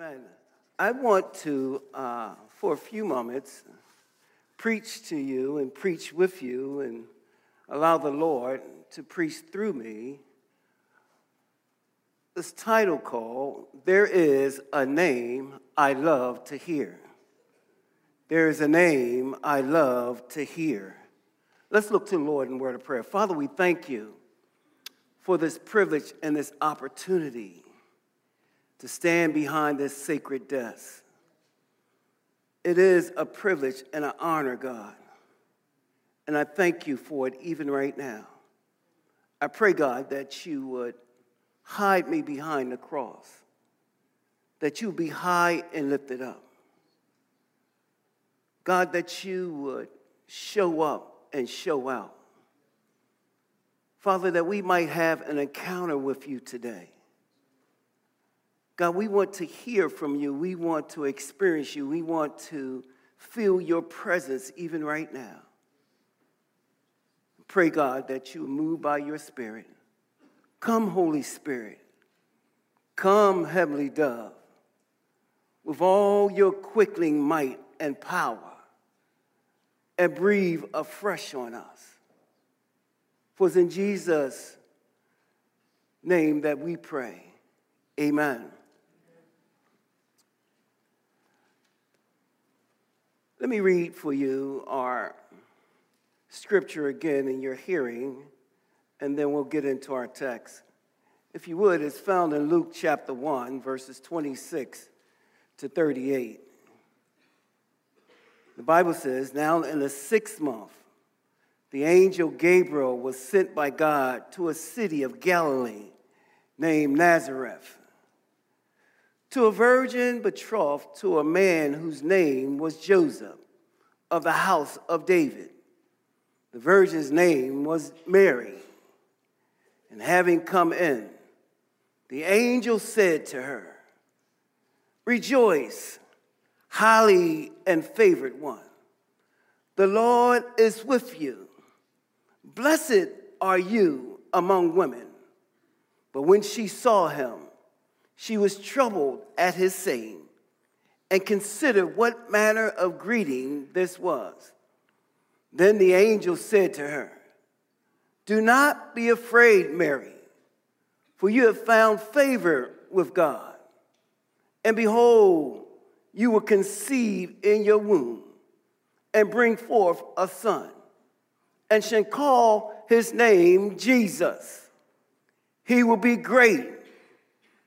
Amen. I want to, uh, for a few moments, preach to you and preach with you and allow the Lord to preach through me. This title call There is a Name I Love to Hear. There is a name I love to hear. Let's look to the Lord in word of prayer. Father, we thank you for this privilege and this opportunity to stand behind this sacred desk. It is a privilege and an honor, God. And I thank you for it even right now. I pray, God, that you would hide me behind the cross, that you be high and lifted up. God, that you would show up and show out. Father, that we might have an encounter with you today. God, we want to hear from you. We want to experience you. We want to feel your presence even right now. Pray, God, that you move by your Spirit. Come, Holy Spirit. Come, Heavenly Dove, with all your quickening might and power, and breathe afresh on us. For it's in Jesus' name that we pray. Amen. Let me read for you our scripture again in your hearing, and then we'll get into our text. If you would, it's found in Luke chapter 1, verses 26 to 38. The Bible says, Now in the sixth month, the angel Gabriel was sent by God to a city of Galilee named Nazareth to a virgin betrothed to a man whose name was Joseph of the house of David. The virgin's name was Mary. And having come in, the angel said to her, Rejoice, highly and favored one. The Lord is with you. Blessed are you among women. But when she saw him, she was troubled at his saying and considered what manner of greeting this was. Then the angel said to her, Do not be afraid, Mary, for you have found favor with God. And behold, you will conceive in your womb and bring forth a son, and shall call his name Jesus. He will be great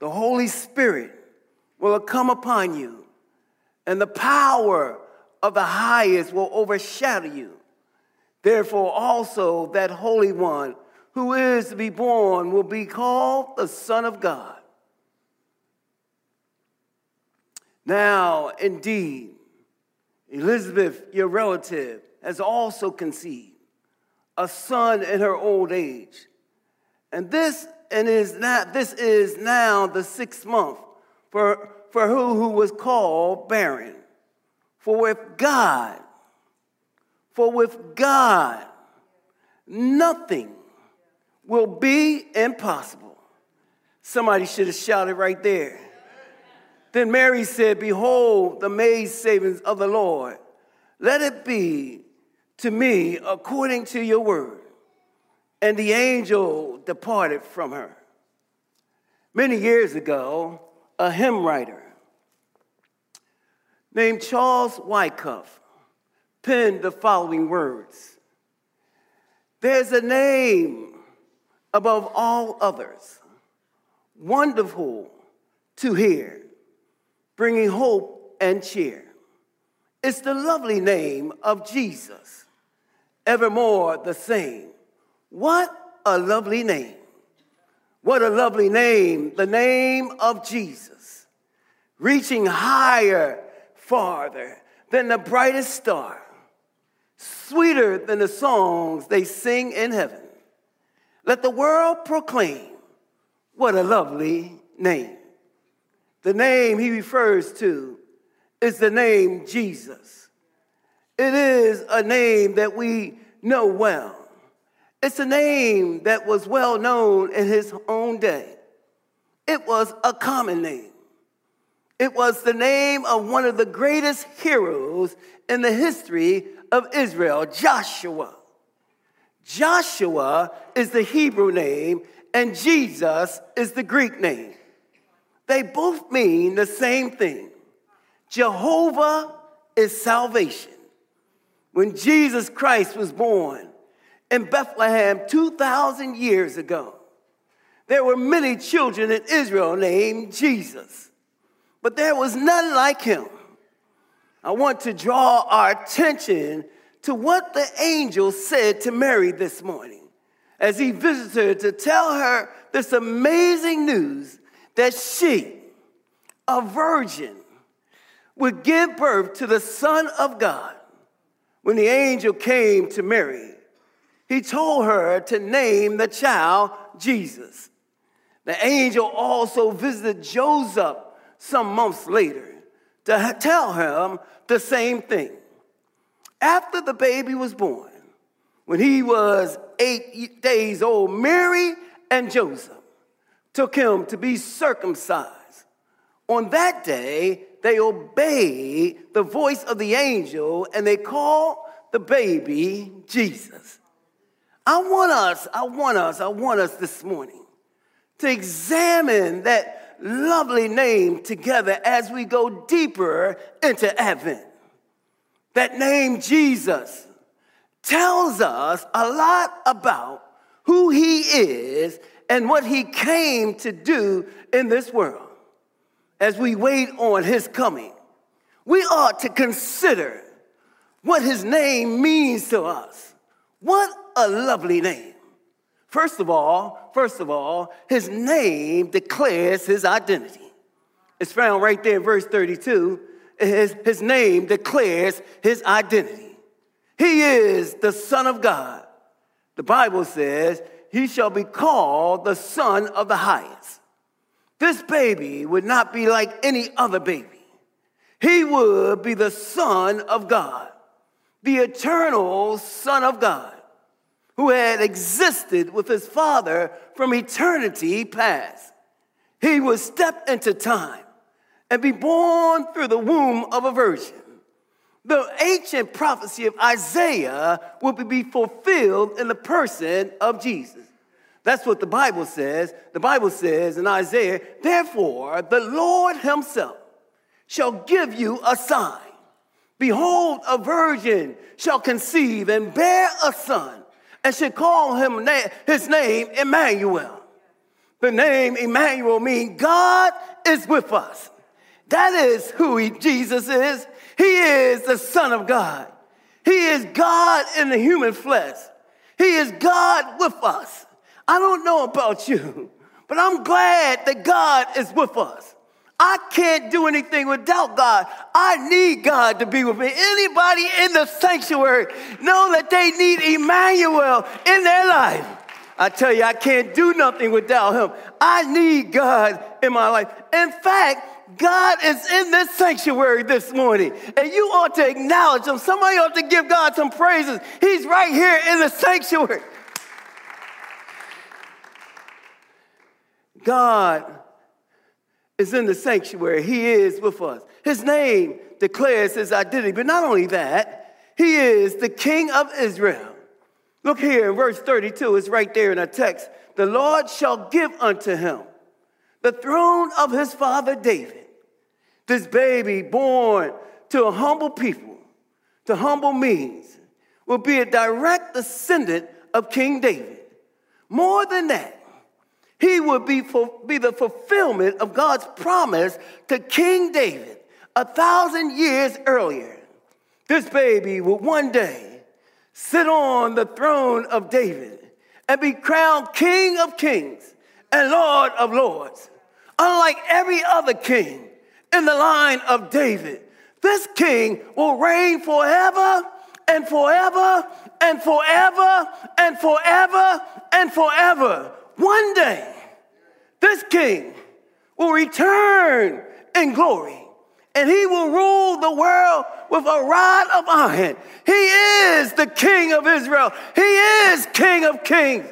the Holy Spirit will come upon you, and the power of the highest will overshadow you. Therefore, also that Holy One who is to be born will be called the Son of God. Now, indeed, Elizabeth, your relative, has also conceived a son in her old age. And this and is not, this is now the sixth month for, for who, who was called barren. For with God, for with God, nothing will be impossible. Somebody should have shouted right there. Then Mary said, Behold, the maid savings of the Lord. Let it be to me according to your word. And the angel departed from her. Many years ago, a hymn writer named Charles Wyckoff penned the following words There's a name above all others, wonderful to hear, bringing hope and cheer. It's the lovely name of Jesus, evermore the same what a lovely name. What a lovely name, the name of Jesus. reaching higher, farther than the brightest star, sweeter than the songs they sing in heaven. Let the world proclaim what a lovely name. The name he refers to is the name Jesus. It is a name that we know well. It's a name that was well known in his own day. It was a common name. It was the name of one of the greatest heroes in the history of Israel, Joshua. Joshua is the Hebrew name, and Jesus is the Greek name. They both mean the same thing Jehovah is salvation. When Jesus Christ was born in Bethlehem 2,000 years ago, there were many children in Israel named Jesus, but there was none like him. I want to draw our attention to what the angel said to Mary this morning as he visited her to tell her this amazing news that she, a virgin, would give birth to the Son of God. When the angel came to Mary, he told her to name the child Jesus. The angel also visited Joseph some months later to tell him the same thing. After the baby was born, when he was eight days old, Mary and Joseph took him to be circumcised. On that day, they obeyed the voice of the angel and they called the baby Jesus. I want us, I want us, I want us this morning to examine that lovely name together as we go deeper into Advent. That name, Jesus, tells us a lot about who he is and what he came to do in this world. As we wait on his coming, we ought to consider what his name means to us. What a lovely name. First of all, first of all, his name declares his identity. It's found right there in verse 32. His, his name declares his identity. He is the Son of God. The Bible says he shall be called the Son of the Highest. This baby would not be like any other baby. He would be the Son of God, the eternal Son of God who had existed with his father from eternity past. He would step into time and be born through the womb of a virgin. The ancient prophecy of Isaiah would be fulfilled in the person of Jesus. That's what the Bible says. The Bible says in Isaiah, therefore, the Lord himself shall give you a sign. Behold, a virgin shall conceive and bear a son and she called him his name Emmanuel. The name Emmanuel means God is with us. That is who he, Jesus is. He is the Son of God. He is God in the human flesh. He is God with us. I don't know about you, but I'm glad that God is with us. I can't do anything without God. I need God to be with me. Anybody in the sanctuary know that they need Emmanuel in their life. I tell you, I can't do nothing without him. I need God in my life. In fact, God is in this sanctuary this morning, and you ought to acknowledge him. Somebody ought to give God some praises. He's right here in the sanctuary. God is in the sanctuary. He is with us. His name declares his identity. But not only that, he is the King of Israel. Look here in verse 32, it's right there in our text. The Lord shall give unto him the throne of his father David. This baby born to a humble people, to humble means, will be a direct descendant of King David. More than that, he would be, for, be the fulfillment of God's promise to King David a thousand years earlier. This baby would one day sit on the throne of David and be crowned King of Kings and Lord of Lords. Unlike every other king, in the line of David. This king will reign forever and forever and forever and forever and forever. One day, this king will return in glory and he will rule the world with a rod of iron. He is the king of Israel, he is king of kings.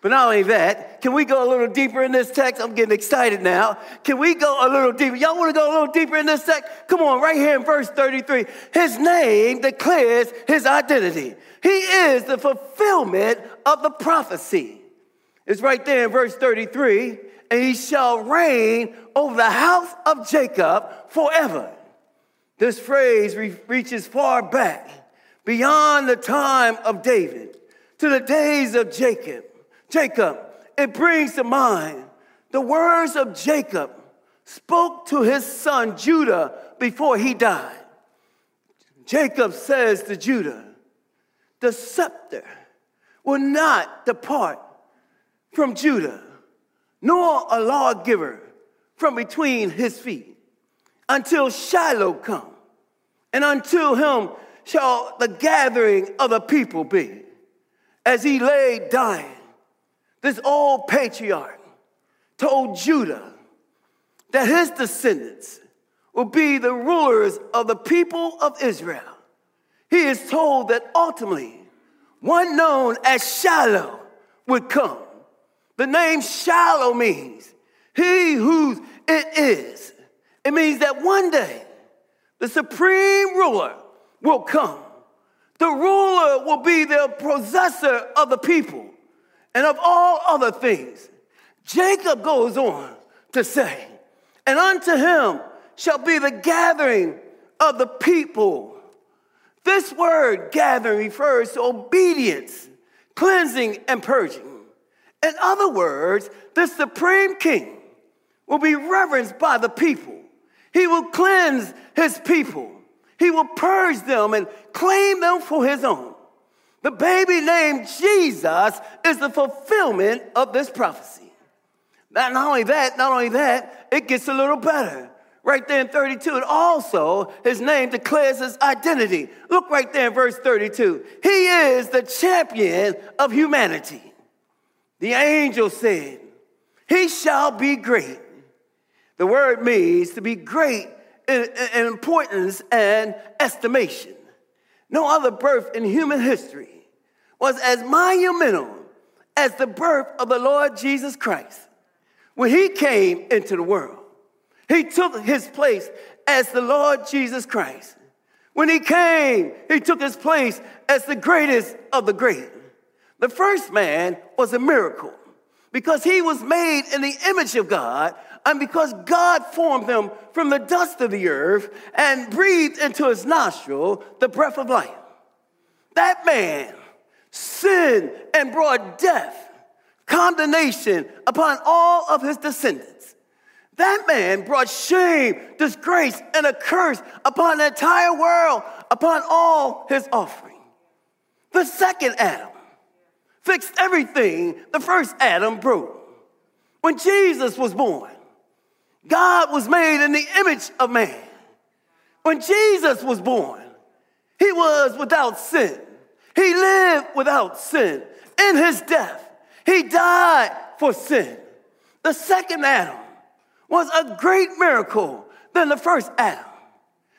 But not only that, can we go a little deeper in this text? I'm getting excited now. Can we go a little deeper? Y'all want to go a little deeper in this text? Come on, right here in verse 33. His name declares his identity. He is the fulfillment of the prophecy. It's right there in verse 33 and he shall reign over the house of Jacob forever. This phrase re- reaches far back beyond the time of David to the days of Jacob. Jacob, it brings to mind the words of Jacob spoke to his son Judah before he died. Jacob says to Judah, The scepter will not depart from Judah nor a lawgiver from between his feet, until Shiloh come, and until him shall the gathering of the people be. As he lay dying, this old patriarch told Judah that his descendants will be the rulers of the people of Israel. He is told that ultimately one known as Shiloh would come the name Shiloh means he whose it is. It means that one day the supreme ruler will come. The ruler will be the possessor of the people and of all other things. Jacob goes on to say, and unto him shall be the gathering of the people. This word gathering refers to obedience, cleansing, and purging. In other words, the supreme king will be reverenced by the people. He will cleanse his people. He will purge them and claim them for his own. The baby named Jesus is the fulfillment of this prophecy. Not only that, not only that, it gets a little better. Right there in 32, and also, his name declares his identity. Look right there in verse 32. He is the champion of humanity. The angel said, He shall be great. The word means to be great in, in importance and estimation. No other birth in human history was as monumental as the birth of the Lord Jesus Christ. When he came into the world, he took his place as the Lord Jesus Christ. When he came, he took his place as the greatest of the great. The first man was a miracle because he was made in the image of God and because God formed him from the dust of the earth and breathed into his nostril the breath of life. That man sinned and brought death, condemnation upon all of his descendants. That man brought shame, disgrace, and a curse upon the entire world, upon all his offspring. The second Adam fixed everything the first Adam broke. When Jesus was born, God was made in the image of man. When Jesus was born, he was without sin. He lived without sin. In his death, he died for sin. The second Adam was a great miracle than the first Adam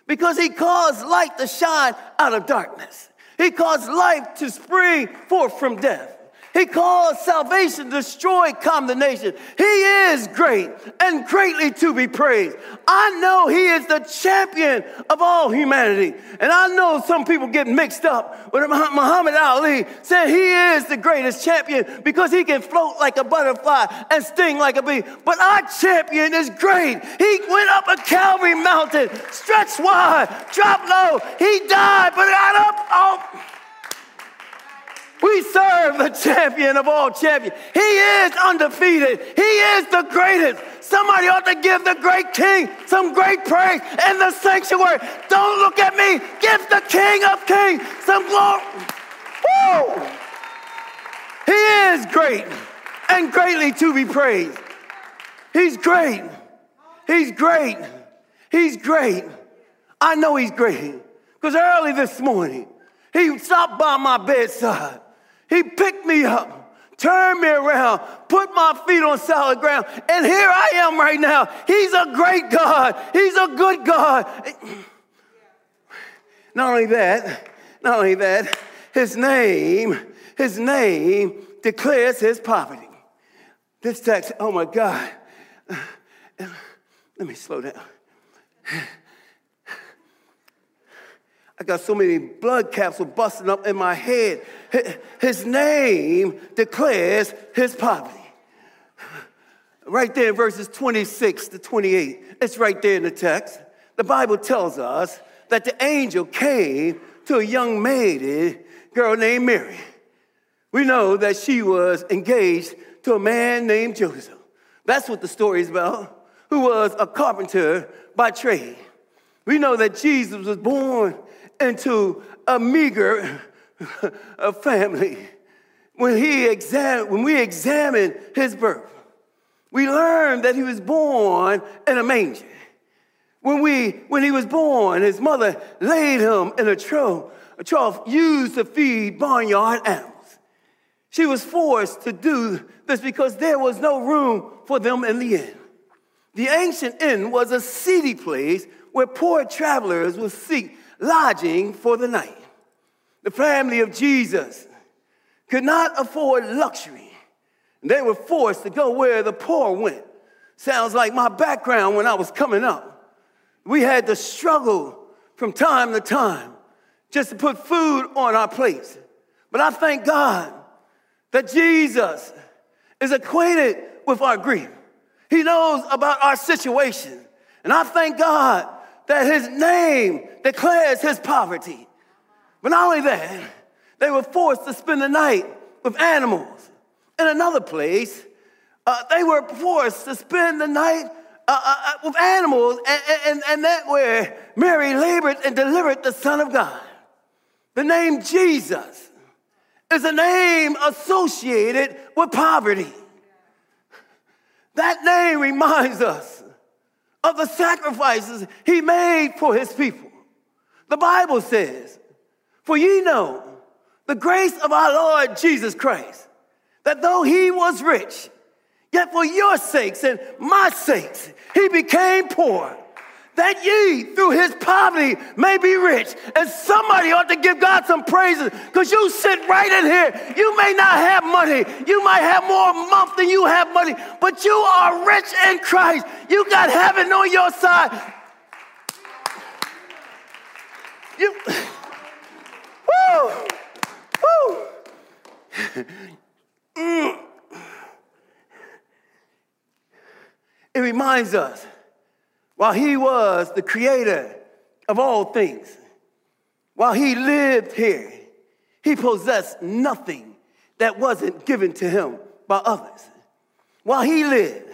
because he caused light to shine out of darkness. He caused life to spring forth from death. He calls salvation destroy condemnation. He is great and greatly to be praised. I know He is the champion of all humanity. And I know some people get mixed up with Muhammad Ali saying He is the greatest champion because He can float like a butterfly and sting like a bee. But our champion is great. He went up a Calvary mountain, stretched wide, dropped low. He died, but got up. Oh. We serve the champion of all champions. He is undefeated. He is the greatest. Somebody ought to give the great king some great praise in the sanctuary. Don't look at me. Give the king of kings some glory. Woo! He is great and greatly to be praised. He's great. He's great. He's great. I know he's great. Because early this morning, he stopped by my bedside. He picked me up, turned me around, put my feet on solid ground, and here I am right now. He's a great God. He's a good God. Not only that, not only that, his name, his name declares his poverty. This text, oh my God. Let me slow down. I got so many blood capsules busting up in my head. His name declares his poverty. Right there in verses 26 to 28, it's right there in the text. The Bible tells us that the angel came to a young maiden girl named Mary. We know that she was engaged to a man named Joseph. That's what the story is about, who was a carpenter by trade. We know that Jesus was born into a meager a family. When, he exam- when we examine his birth, we learn that he was born in a manger. When, we, when he was born, his mother laid him in a trough, a trough used to feed barnyard animals. She was forced to do this because there was no room for them in the inn. The ancient inn was a seedy place where poor travelers would seek lodging for the night. The family of Jesus could not afford luxury. They were forced to go where the poor went. Sounds like my background when I was coming up. We had to struggle from time to time just to put food on our plates. But I thank God that Jesus is acquainted with our grief. He knows about our situation. And I thank God that his name declares his poverty. But not only that, they were forced to spend the night with animals. In another place, uh, they were forced to spend the night uh, uh, uh with animals, and, and, and that where Mary labored and delivered the Son of God. The name Jesus is a name associated with poverty. That name reminds us of the sacrifices he made for his people. The Bible says, For ye know the grace of our Lord Jesus Christ, that though he was rich, yet for your sakes and my sakes, he became poor that ye through his poverty may be rich. And somebody ought to give God some praises because you sit right in here. You may not have money, you might have more month than you have money, but you are rich in Christ. You got heaven on your side. You, woo, woo. mm. It reminds us while he was the creator of all things, while he lived here, he possessed nothing that wasn't given to him by others. While he lived,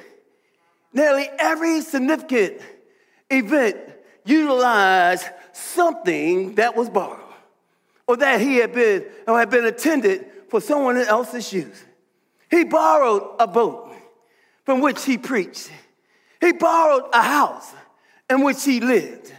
nearly every significant event utilized something that was borrowed or that he had been or had been attended for someone else's use. He borrowed a boat from which he preached. He borrowed a house in which he lived.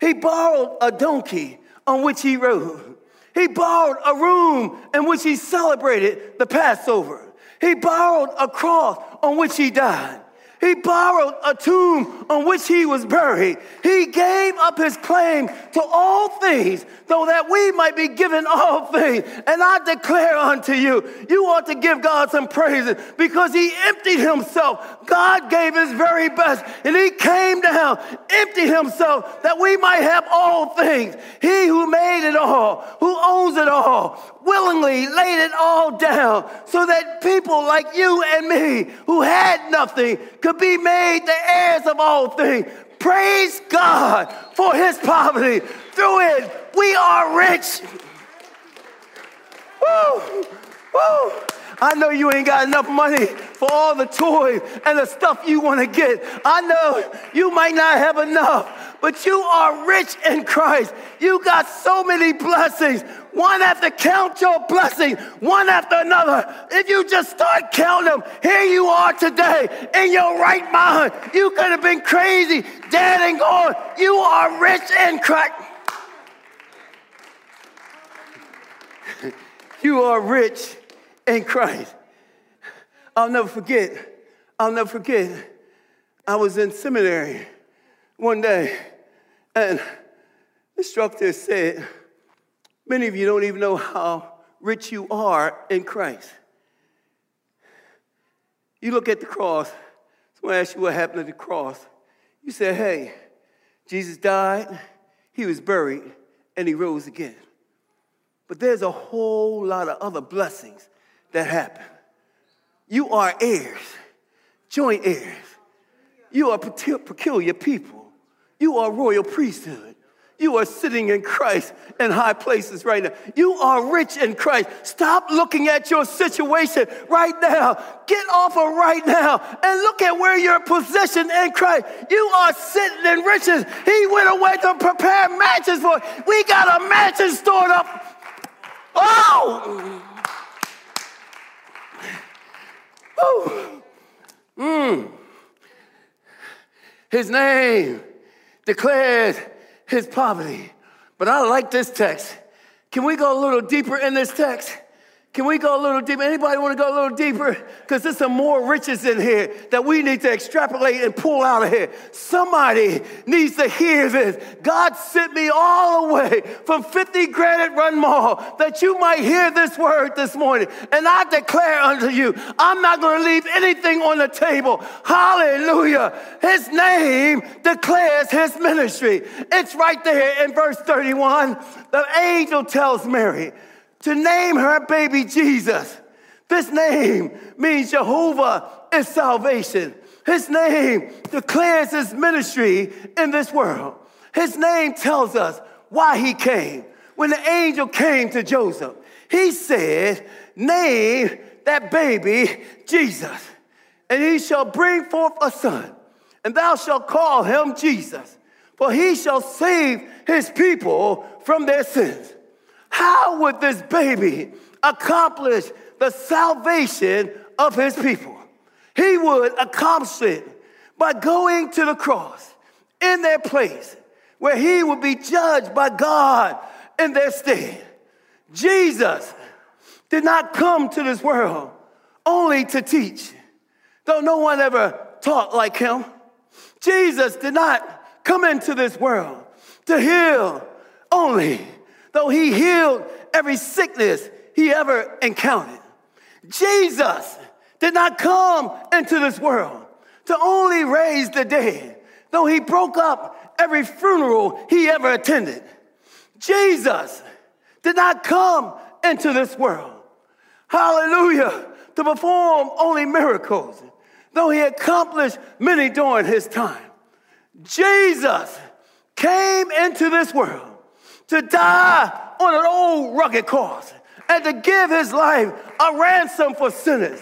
He borrowed a donkey on which he rode. He borrowed a room in which he celebrated the Passover. He borrowed a cross on which he died. He borrowed a tomb on which he was buried. He gave up his claim to all things, so that we might be given all things. And I declare unto you, you ought to give God some praises because he emptied himself. God gave his very best, and he came down, emptied himself, that we might have all things. He who made it all, who owns it all, willingly laid it all down so that people like you and me who had nothing could be made the heirs of all things. Praise God for his poverty. Through it, we are rich. Woo! Woo! I know you ain't got enough money for all the toys and the stuff you want to get. I know you might not have enough, but you are rich in Christ. You got so many blessings. One after count your blessings, one after another. If you just start counting them, here you are today in your right mind. You could have been crazy, dead and gone. You are rich in Christ. you are rich in Christ. I'll never forget. I'll never forget. I was in seminary one day, and the instructor said, Many of you don't even know how rich you are in Christ. You look at the cross, someone asks you what happened at the cross. You say, Hey, Jesus died, he was buried, and he rose again. But there's a whole lot of other blessings that happen. You are heirs, joint heirs. You are peculiar people. You are royal priesthood. You are sitting in Christ in high places right now. You are rich in Christ. Stop looking at your situation right now. Get off of right now and look at where you're positioned in Christ. You are sitting in riches. He went away to prepare mansions for. We got a mansion stored up. Oh! Oh! Mm. His name declared his poverty. But I like this text. Can we go a little deeper in this text? Can we go a little deeper? Anybody want to go a little deeper? Because there's some more riches in here that we need to extrapolate and pull out of here. Somebody needs to hear this. God sent me all the way from 50 Granite Run Mall that you might hear this word this morning. And I declare unto you, I'm not going to leave anything on the table. Hallelujah. His name declares his ministry. It's right there in verse 31. The angel tells Mary, to name her baby Jesus. This name means Jehovah is salvation. His name declares his ministry in this world. His name tells us why he came. When the angel came to Joseph, he said, Name that baby Jesus, and he shall bring forth a son, and thou shalt call him Jesus, for he shall save his people from their sins. How would this baby accomplish the salvation of his people? He would accomplish it by going to the cross in their place where he would be judged by God in their stead. Jesus did not come to this world only to teach, though no one ever taught like him. Jesus did not come into this world to heal only, though he healed every sickness he ever encountered. Jesus did not come into this world to only raise the dead, though he broke up every funeral he ever attended. Jesus did not come into this world, hallelujah, to perform only miracles, though he accomplished many during his time. Jesus came into this world to die on an old rugged cross and to give his life a ransom for sinners.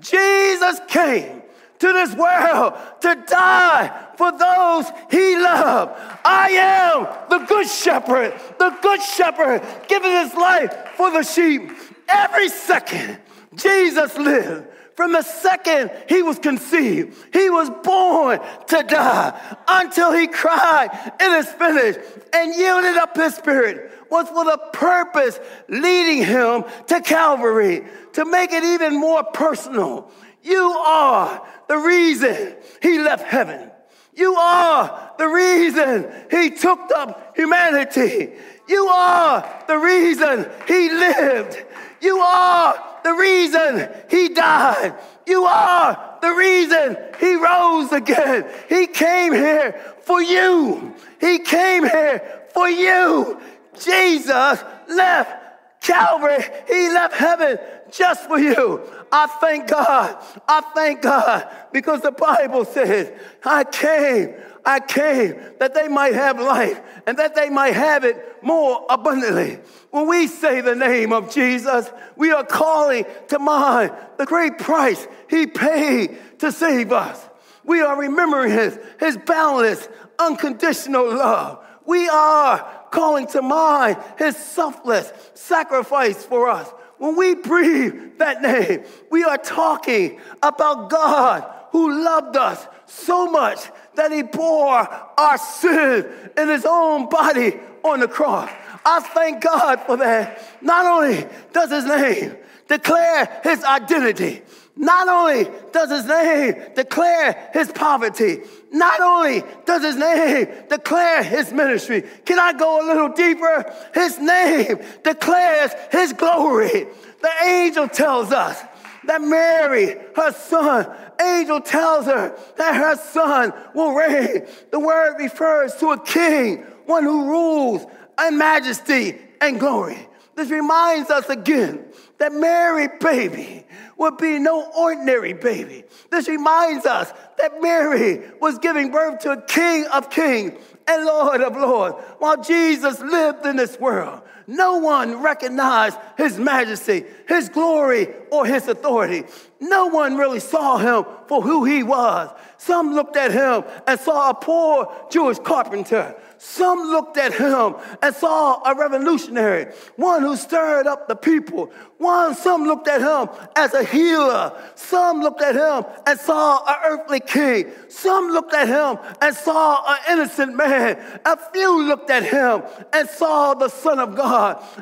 Jesus came to this world to die for those he loved. I am the good shepherd, the good shepherd giving his life for the sheep. Every second Jesus lived, from the second he was conceived, he was born to die until he cried, It is finished, and yielded up his spirit was for the purpose leading him to Calvary to make it even more personal. You are the reason he left heaven. You are the reason he took up humanity. You are the reason he lived. You are the reason he died. You are the reason he rose again. He came here for you. He came here for you. Jesus left Calvary. He left heaven just for you. I thank God. I thank God because the Bible says, I came, I came that they might have life and that they might have it more abundantly. When we say the name of Jesus, we are calling to mind the great price he paid to save us. We are remembering his, his boundless, unconditional love. We are calling to mind his selfless sacrifice for us. When we breathe that name, we are talking about God who loved us so much that he bore our sin in his own body on the cross. I thank God for that. Not only does his name declare his identity, not only does his name declare his poverty, not only does his name declare his ministry, can I go a little deeper? His name declares his glory. The angel tells us that Mary, her son, angel tells her that her son will reign. The word refers to a king, one who rules in majesty and glory. This reminds us again that Mary baby would be no ordinary baby. This reminds us that Mary was giving birth to a king of kings and Lord of lords. While Jesus lived in this world, no one recognized his majesty, his glory, or his authority. No one really saw him for who he was. Some looked at him and saw a poor Jewish carpenter. Some looked at him and saw a revolutionary, one who stirred up the people. One, some looked at him as a healer. Some looked at him and saw an earthly king. Some looked at him and saw an innocent man. A few looked at him and saw the Son of God.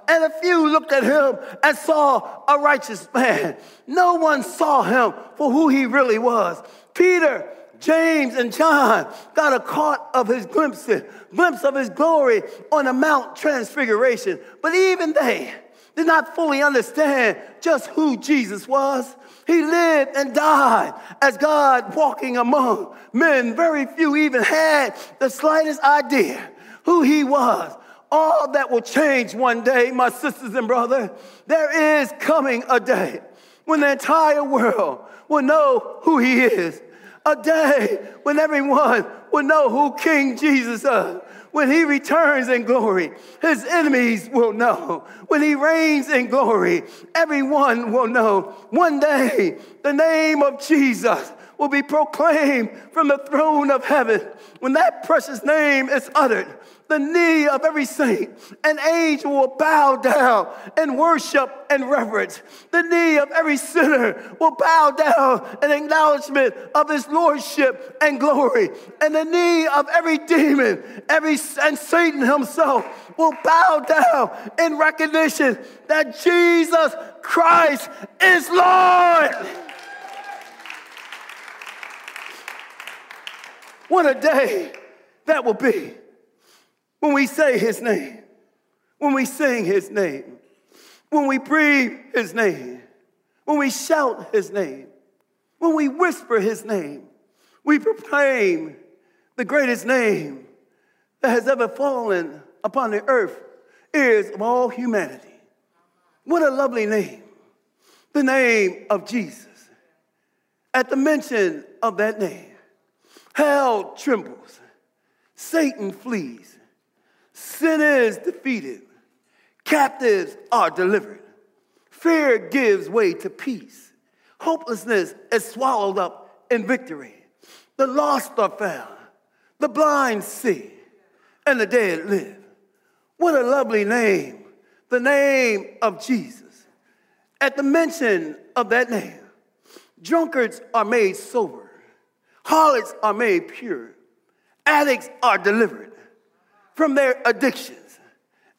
And a few looked at him and saw a righteous man. No one saw him for who he really was. Peter James and John got a caught of his glimpse, glimpse of his glory on the Mount Transfiguration. But even they did not fully understand just who Jesus was. He lived and died as God walking among men. Very few even had the slightest idea who he was. All that will change one day, my sisters and brothers. There is coming a day when the entire world will know who he is a day when everyone will know who King Jesus is. When he returns in glory, his enemies will know. When he reigns in glory, everyone will know. One day, the name of Jesus will be proclaimed from the throne of heaven. When that precious name is uttered, the knee of every saint and angel will bow down and worship and reverence. The knee of every sinner will bow down in acknowledgement of his lordship and glory. And the knee of every demon, every and Satan himself will bow down in recognition that Jesus Christ is Lord. What a day that will be when we say his name, when we sing his name, when we breathe his name, when we shout his name, when we whisper his name, we proclaim the greatest name that has ever fallen upon the earth is of all humanity. What a lovely name. The name of Jesus. At the mention of that name, hell trembles, Satan flees, Sin is defeated, captives are delivered, fear gives way to peace, hopelessness is swallowed up in victory. The lost are found, the blind see, and the dead live. What a lovely name, the name of Jesus. At the mention of that name, drunkards are made sober, harlots are made pure, addicts are delivered, from their addictions,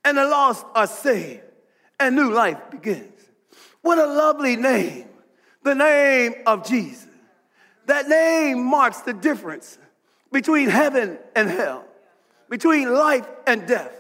and the lost are saved, and new life begins. What a lovely name, the name of Jesus. That name marks the difference between heaven and hell, between life and death,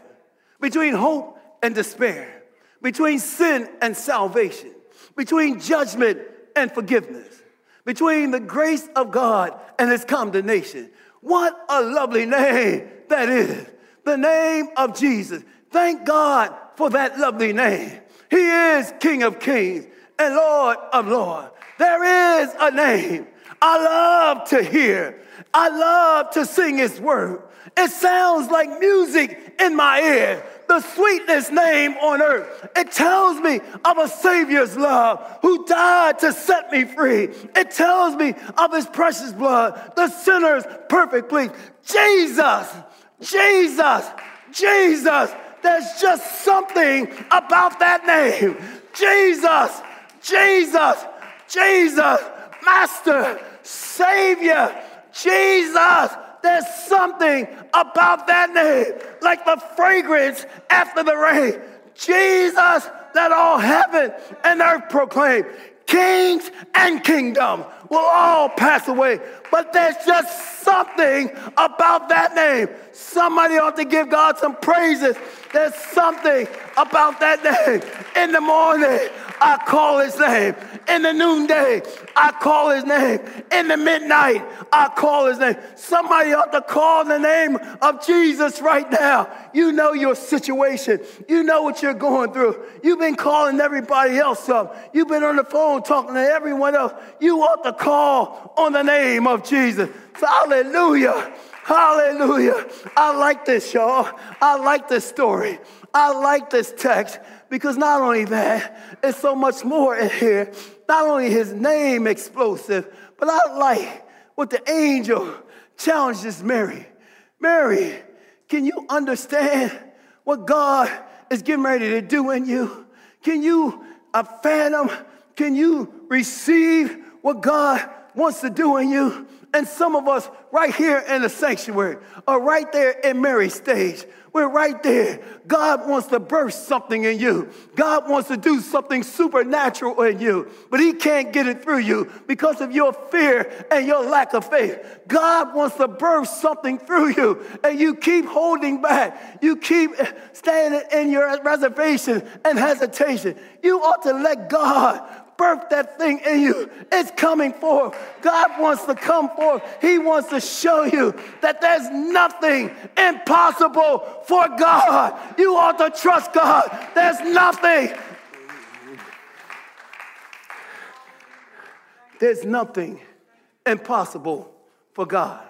between hope and despair, between sin and salvation, between judgment and forgiveness, between the grace of God and his condemnation. What a lovely name that is the name of Jesus. Thank God for that lovely name. He is King of Kings and Lord of Lords. There is a name I love to hear. I love to sing His word. It sounds like music in my ear. the sweetest name on earth. It tells me of a Savior's love who died to set me free. It tells me of his precious blood, the sinner's perfect plea. Jesus, Jesus, Jesus. There's just something about that name. Jesus, Jesus, Jesus, Master, Savior, Jesus. There's something about that name, like the fragrance after the rain. Jesus, that all heaven and earth proclaim. Kings and kingdoms will all pass away, but there's just something about that name. Somebody ought to give God some praises. There's something about that name. In the morning, I call his name. In the noonday, I call his name. In the midnight, I call his name. Somebody ought to call the name of Jesus right now. You know your situation. You know what you're going through. You've been calling everybody else up. You've been on the phone talking to everyone else. You ought to call on the name of Jesus. Hallelujah. Hallelujah. I like this, y'all. I like this story. I like this text because not only that, it's so much more in here. Not only his name explosive, but I like what the angel challenges Mary. Mary, can you understand what God is getting ready to do in you? Can you a phantom? Can you receive what God wants to do in you? And some of us right here in the sanctuary are right there in Mary's stage. We're right there. God wants to burst something in you. God wants to do something supernatural in you, but He can't get it through you because of your fear and your lack of faith. God wants to burst something through you, and you keep holding back. You keep standing in your reservation and hesitation. You ought to let God birthed that thing in you. It's coming forth. God wants to come forth. He wants to show you that there's nothing impossible for God. You ought to trust God. There's nothing. There's nothing impossible for God.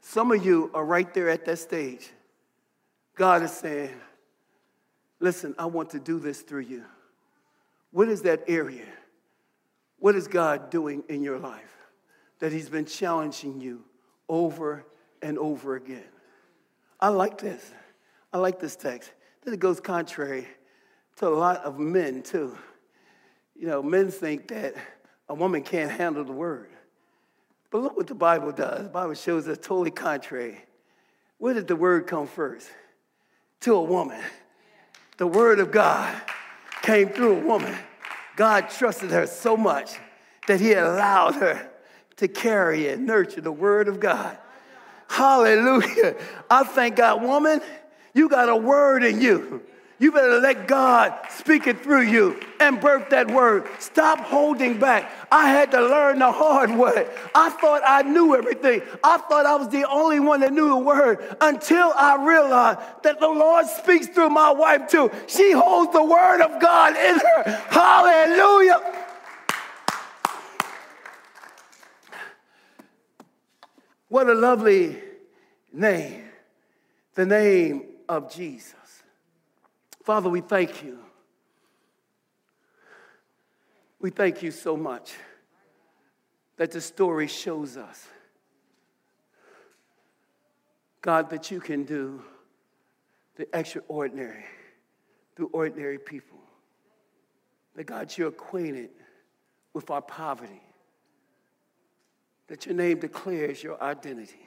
Some of you are right there at that stage. God is saying, Listen, I want to do this through you. What is that area? What is God doing in your life that He's been challenging you over and over again? I like this. I like this text. Then it goes contrary to a lot of men, too. You know, men think that a woman can't handle the word. But look what the Bible does. The Bible shows us totally contrary. Where did the word come first? To a woman. The word of God came through a woman. God trusted her so much that he allowed her to carry and nurture the word of God. Hallelujah. I thank God, woman, you got a word in you. You better let God speak it through you and birth that word. Stop holding back. I had to learn the hard way. I thought I knew everything. I thought I was the only one that knew the word until I realized that the Lord speaks through my wife too. She holds the word of God in her. Hallelujah. What a lovely name, the name of Jesus. Father, we thank you. We thank you so much that the story shows us, God, that you can do the extraordinary through ordinary people. That, God, you're acquainted with our poverty. That your name declares your identity.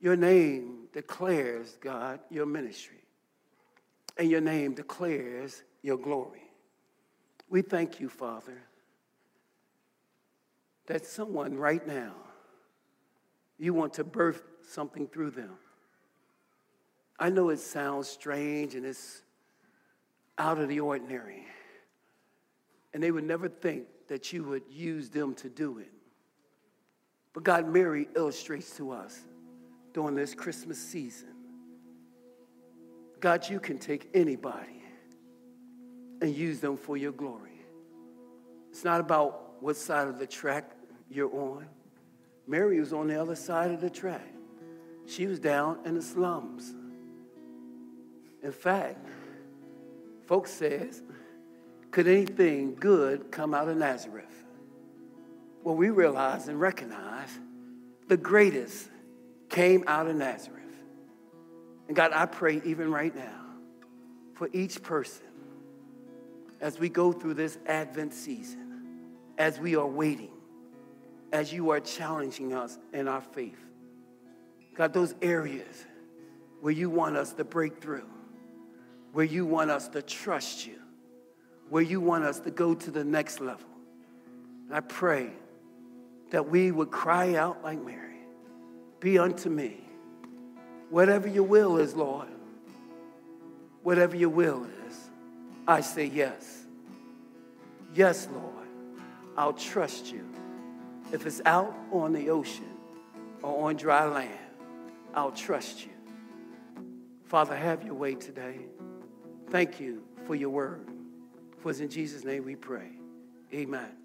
Your name declares, God, your ministry and your name declares your glory. We thank you, Father, that someone right now, you want to birth something through them. I know it sounds strange and it's out of the ordinary. And they would never think that you would use them to do it. But God, Mary illustrates to us during this Christmas season God, you can take anybody and use them for your glory. It's not about what side of the track you're on. Mary was on the other side of the track. She was down in the slums. In fact, folks says, could anything good come out of Nazareth? Well, we realize and recognize the greatest came out of Nazareth. And God, I pray even right now for each person as we go through this Advent season, as we are waiting, as you are challenging us in our faith. God, those areas where you want us to break through, where you want us to trust you, where you want us to go to the next level. And I pray that we would cry out like Mary, Be unto me whatever your will is, Lord. Whatever your will is, I say yes. Yes, Lord, I'll trust you. If it's out on the ocean or on dry land, I'll trust you. Father, have your way today. Thank you for your word. For it's in Jesus' name we pray. Amen.